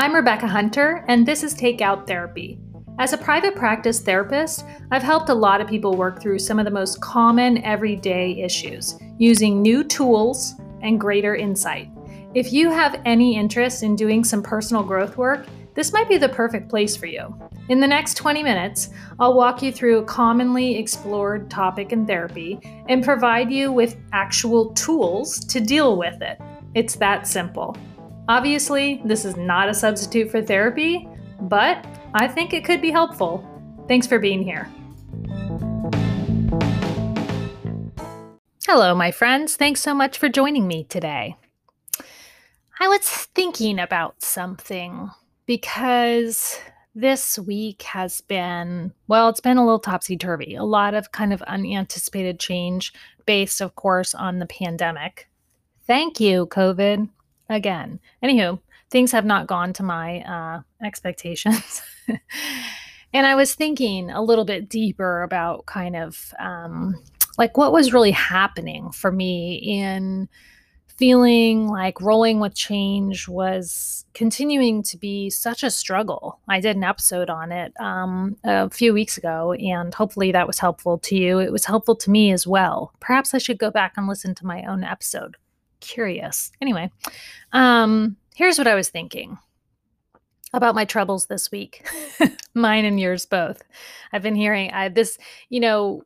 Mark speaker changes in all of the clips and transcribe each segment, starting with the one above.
Speaker 1: I'm Rebecca Hunter, and this is Takeout Therapy. As a private practice therapist, I've helped a lot of people work through some of the most common everyday issues using new tools and greater insight. If you have any interest in doing some personal growth work, this might be the perfect place for you. In the next 20 minutes, I'll walk you through a commonly explored topic in therapy and provide you with actual tools to deal with it. It's that simple. Obviously, this is not a substitute for therapy, but I think it could be helpful. Thanks for being here. Hello, my friends. Thanks so much for joining me today. I was thinking about something because this week has been, well, it's been a little topsy turvy. A lot of kind of unanticipated change based, of course, on the pandemic. Thank you, COVID again. Anywho, things have not gone to my uh, expectations. and I was thinking a little bit deeper about kind of um, like what was really happening for me in feeling like rolling with change was continuing to be such a struggle. I did an episode on it um, a few weeks ago, and hopefully that was helpful to you. It was helpful to me as well. Perhaps I should go back and listen to my own episode curious. Anyway, um, here's what I was thinking about my troubles this week, mine and yours both. I've been hearing I, this, you know,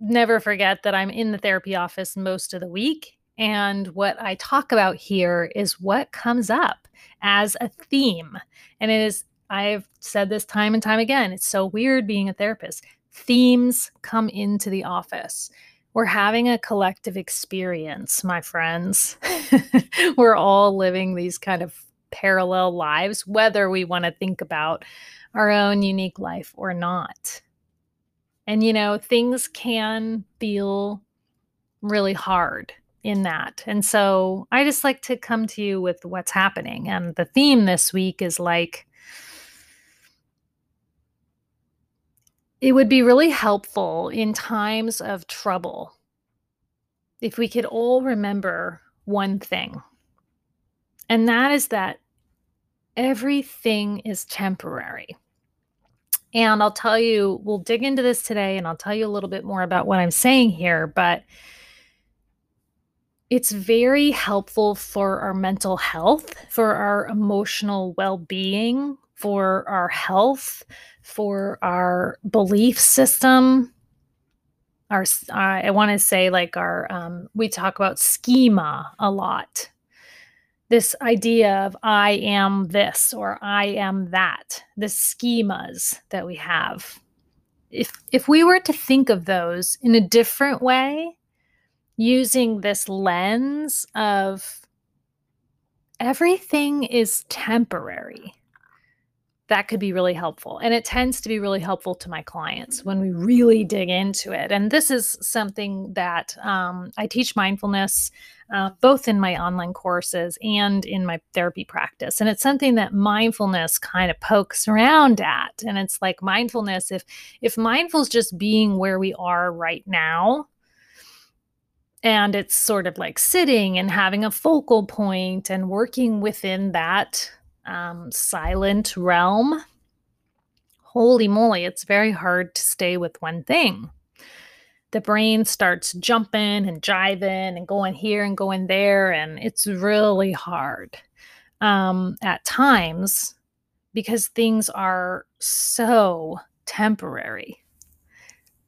Speaker 1: never forget that I'm in the therapy office most of the week. And what I talk about here is what comes up as a theme. And it is, I've said this time and time again, it's so weird being a therapist. Themes come into the office. We're having a collective experience, my friends. We're all living these kind of parallel lives, whether we want to think about our own unique life or not. And, you know, things can feel really hard in that. And so I just like to come to you with what's happening. And the theme this week is like, It would be really helpful in times of trouble if we could all remember one thing, and that is that everything is temporary. And I'll tell you, we'll dig into this today and I'll tell you a little bit more about what I'm saying here, but it's very helpful for our mental health, for our emotional well being, for our health, for our belief system. Our, I want to say, like, our, um, we talk about schema a lot. This idea of I am this or I am that, the schemas that we have. If, if we were to think of those in a different way, using this lens of everything is temporary that could be really helpful. And it tends to be really helpful to my clients when we really dig into it. And this is something that um, I teach mindfulness uh, both in my online courses and in my therapy practice. And it's something that mindfulness kind of pokes around at. And it's like mindfulness, if if mindful is just being where we are right now, and it's sort of like sitting and having a focal point and working within that um, silent realm, holy moly, it's very hard to stay with one thing. The brain starts jumping and jiving and going here and going there, and it's really hard um, at times because things are so temporary.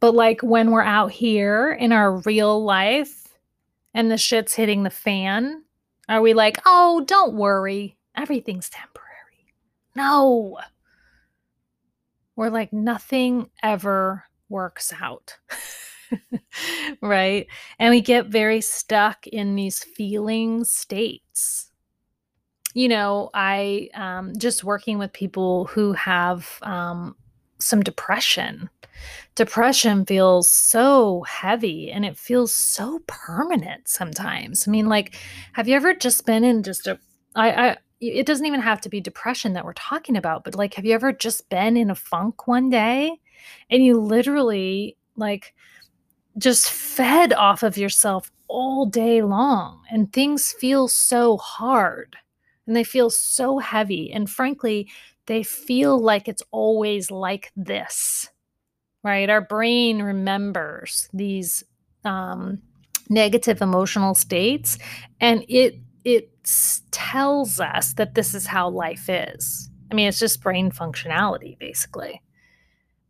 Speaker 1: But like when we're out here in our real life and the shit's hitting the fan, are we like, oh, don't worry, everything's temporary. No. We're like, nothing ever works out. right? And we get very stuck in these feeling states. You know, I um, just working with people who have um, some depression. Depression feels so heavy and it feels so permanent sometimes. I mean, like, have you ever just been in just a I, I it doesn't even have to be depression that we're talking about, but like, have you ever just been in a funk one day and you literally like just fed off of yourself all day long and things feel so hard, and they feel so heavy. And frankly, they feel like it's always like this, right? Our brain remembers these um, negative emotional states and it it tells us that this is how life is. I mean, it's just brain functionality, basically.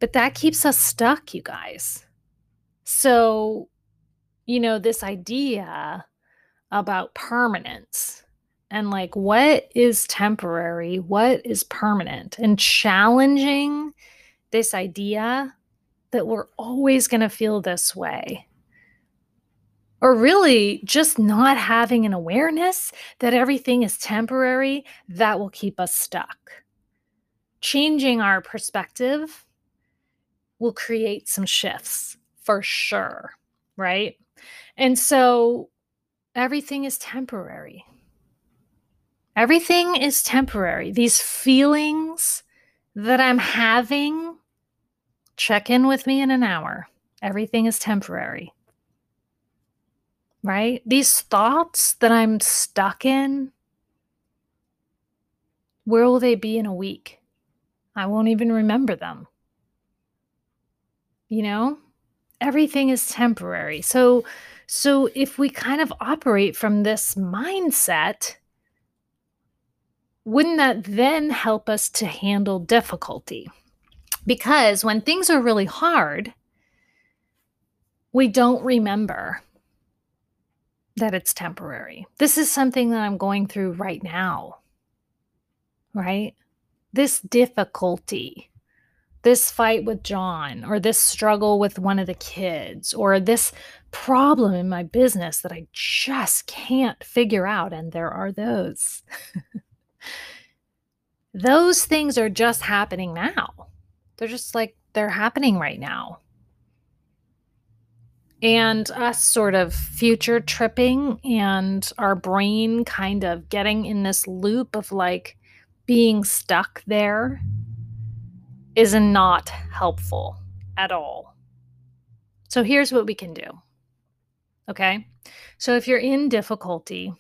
Speaker 1: But that keeps us stuck, you guys. So, you know, this idea about permanence and like what is temporary, what is permanent, and challenging this idea that we're always going to feel this way. Or really just not having an awareness that everything is temporary, that will keep us stuck. Changing our perspective will create some shifts for sure, right? And so everything is temporary. Everything is temporary. These feelings that I'm having, check in with me in an hour. Everything is temporary. Right? These thoughts that I'm stuck in, where will they be in a week? I won't even remember them. You know, everything is temporary. So, so if we kind of operate from this mindset, wouldn't that then help us to handle difficulty? Because when things are really hard, we don't remember that it's temporary. This is something that I'm going through right now, right? This difficulty, this fight with John, or this struggle with one of the kids, or this problem in my business that I just can't figure out. And there are those. those things are just happening now. They're just like, they're happening right now. And us sort of future tripping and our brain kind of getting in this loop of like being stuck there is not helpful at all. So here's what we can do. Okay. So if you're in difficulty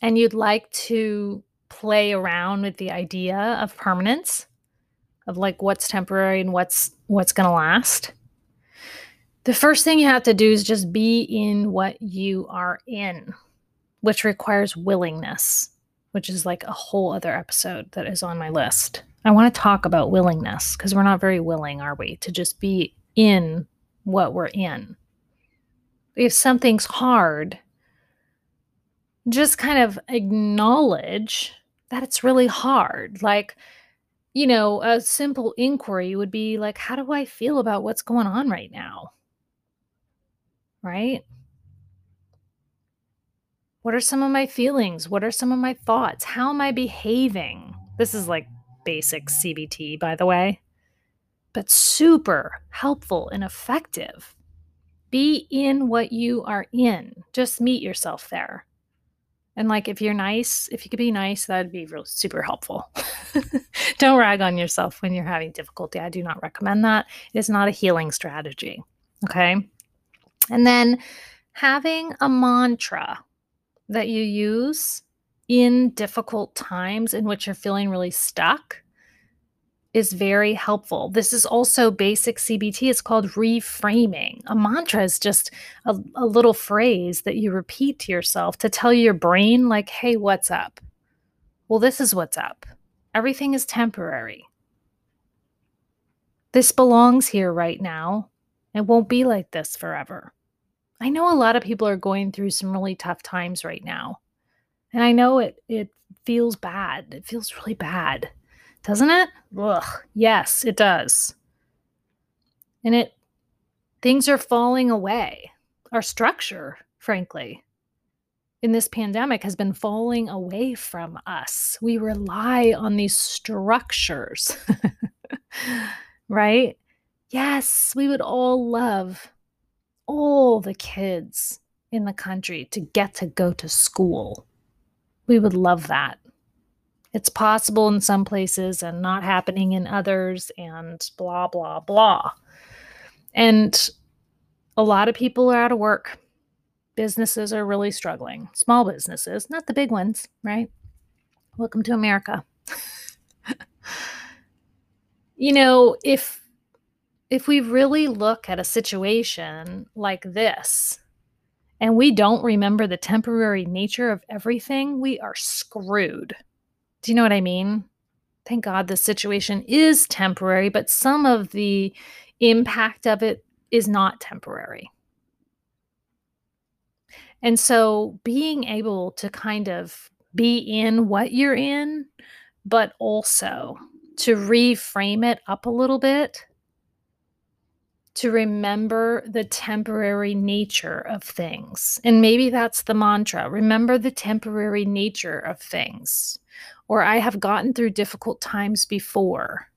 Speaker 1: and you'd like to play around with the idea of permanence of like what's temporary and what's what's going to last the first thing you have to do is just be in what you are in which requires willingness which is like a whole other episode that is on my list i want to talk about willingness because we're not very willing are we to just be in what we're in if something's hard just kind of acknowledge that it's really hard. Like, you know, a simple inquiry would be like, how do I feel about what's going on right now? Right? What are some of my feelings? What are some of my thoughts? How am I behaving? This is like basic CBT, by the way, but super helpful and effective. Be in what you are in, just meet yourself there. And like if you're nice, if you could be nice, that'd be real super helpful. Don't rag on yourself when you're having difficulty. I do not recommend that. It is not a healing strategy. Okay. And then having a mantra that you use in difficult times in which you're feeling really stuck is very helpful. This is also basic CBT. It's called reframing. A mantra is just a, a, little phrase that you repeat to yourself to tell your brain, like, hey, what's up? Well, this is what's up. Everything is temporary. This belongs here right now. It won't be like this forever. I know a lot of people are going through some really tough times right now. And I know it it feels bad. It feels really bad doesn't it? Ugh, yes, it does. And it, things are falling away. Our structure, frankly, in this pandemic has been falling away from us. We rely on these structures, right? Yes, we would all love all the kids in the country to get to go to school. We would love that it's possible in some places and not happening in others, and blah, blah, blah. And a lot of people are out of work. Businesses are really struggling. Small businesses, not the big ones, right? Welcome to America. you know, if if we really look at a situation like this and we don't remember the temporary nature of everything, we are screwed. Do you know what I mean? Thank God the situation is temporary, but some of the impact of it is not temporary. And so being able to kind of be in what you're in, but also to reframe it up a little bit, to remember the temporary nature of things. And maybe that's the mantra remember the temporary nature of things. Or I have gotten through difficult times before.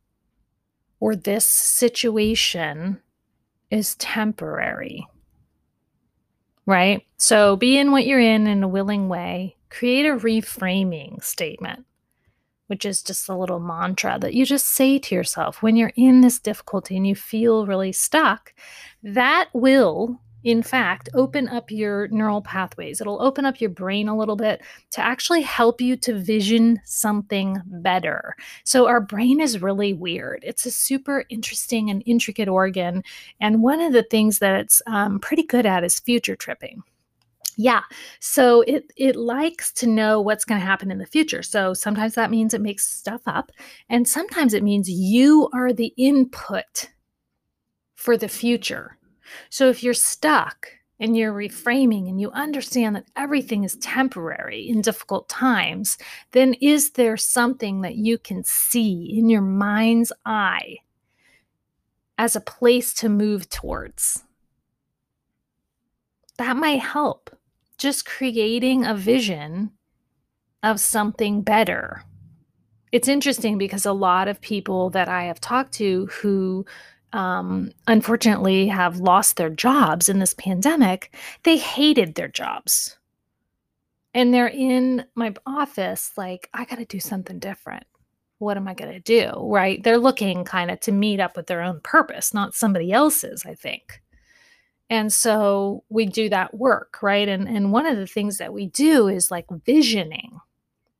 Speaker 1: Or this situation is temporary right? So be in what you're in in a willing way. Create a reframing statement, which is just a little mantra that you just say to yourself when you're in this difficulty and you feel really stuck. That will in fact, open up your neural pathways. It'll open up your brain a little bit to actually help you to vision something better. So, our brain is really weird. It's a super interesting and intricate organ. And one of the things that it's um, pretty good at is future tripping. Yeah. So it it likes to know what's going to happen in the future. So sometimes that means it makes stuff up and sometimes it means you are the input for the future. So if you're stuck and you're reframing and you understand that everything is temporary in difficult times, then is there something that you can see in your mind's eye as a place to move towards? That might help. Just creating a vision of something better. It's interesting because a lot of people that I have talked to who um, unfortunately have lost their jobs in this pandemic, they hated their jobs. And they're in my office, like, I got to do something different. What am I going to do? Right? They're looking kind of to meet up with their own purpose, not somebody else's, I think. And so we do that work, right? And, and one of the things that we do is like visioning.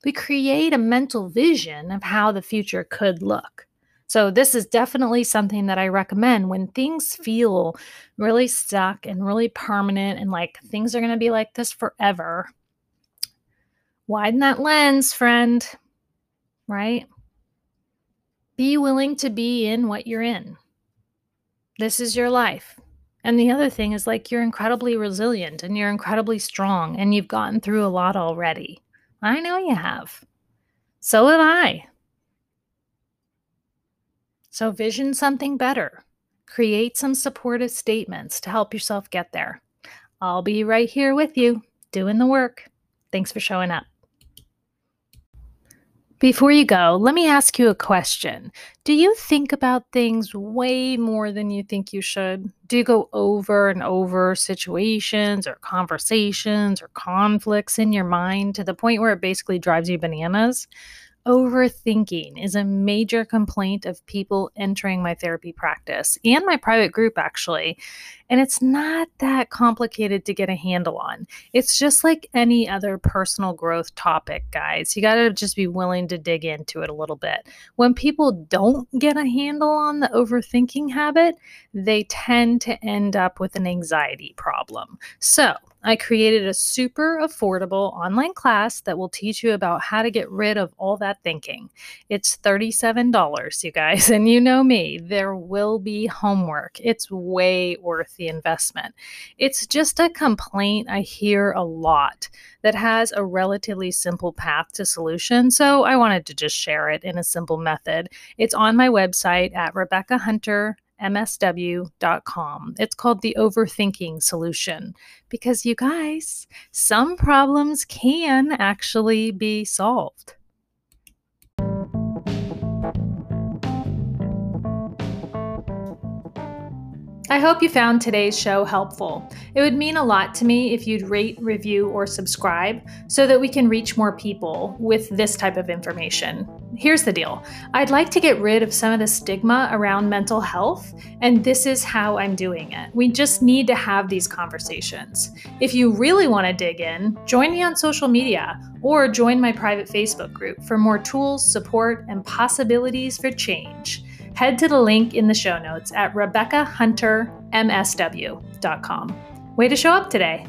Speaker 1: We create a mental vision of how the future could look. So, this is definitely something that I recommend when things feel really stuck and really permanent and like things are going to be like this forever. Widen that lens, friend, right? Be willing to be in what you're in. This is your life. And the other thing is like you're incredibly resilient and you're incredibly strong and you've gotten through a lot already. I know you have. So have I. So, vision something better. Create some supportive statements to help yourself get there. I'll be right here with you doing the work. Thanks for showing up. Before you go, let me ask you a question. Do you think about things way more than you think you should? Do you go over and over situations or conversations or conflicts in your mind to the point where it basically drives you bananas? Overthinking is a major complaint of people entering my therapy practice and my private group, actually. And it's not that complicated to get a handle on. It's just like any other personal growth topic, guys. You got to just be willing to dig into it a little bit. When people don't get a handle on the overthinking habit, they tend to end up with an anxiety problem. So, I created a super affordable online class that will teach you about how to get rid of all that thinking. It's $37, you guys, and you know me, there will be homework. It's way worth the investment. It's just a complaint I hear a lot that has a relatively simple path to solution, so I wanted to just share it in a simple method. It's on my website at Rebecca Hunter msw.com. It's called the overthinking solution because you guys, some problems can actually be solved. I hope you found today's show helpful. It would mean a lot to me if you'd rate, review, or subscribe so that we can reach more people with this type of information. Here's the deal I'd like to get rid of some of the stigma around mental health, and this is how I'm doing it. We just need to have these conversations. If you really want to dig in, join me on social media or join my private Facebook group for more tools, support, and possibilities for change head to the link in the show notes at RebeccaHunterMSW.com. Way to show up today.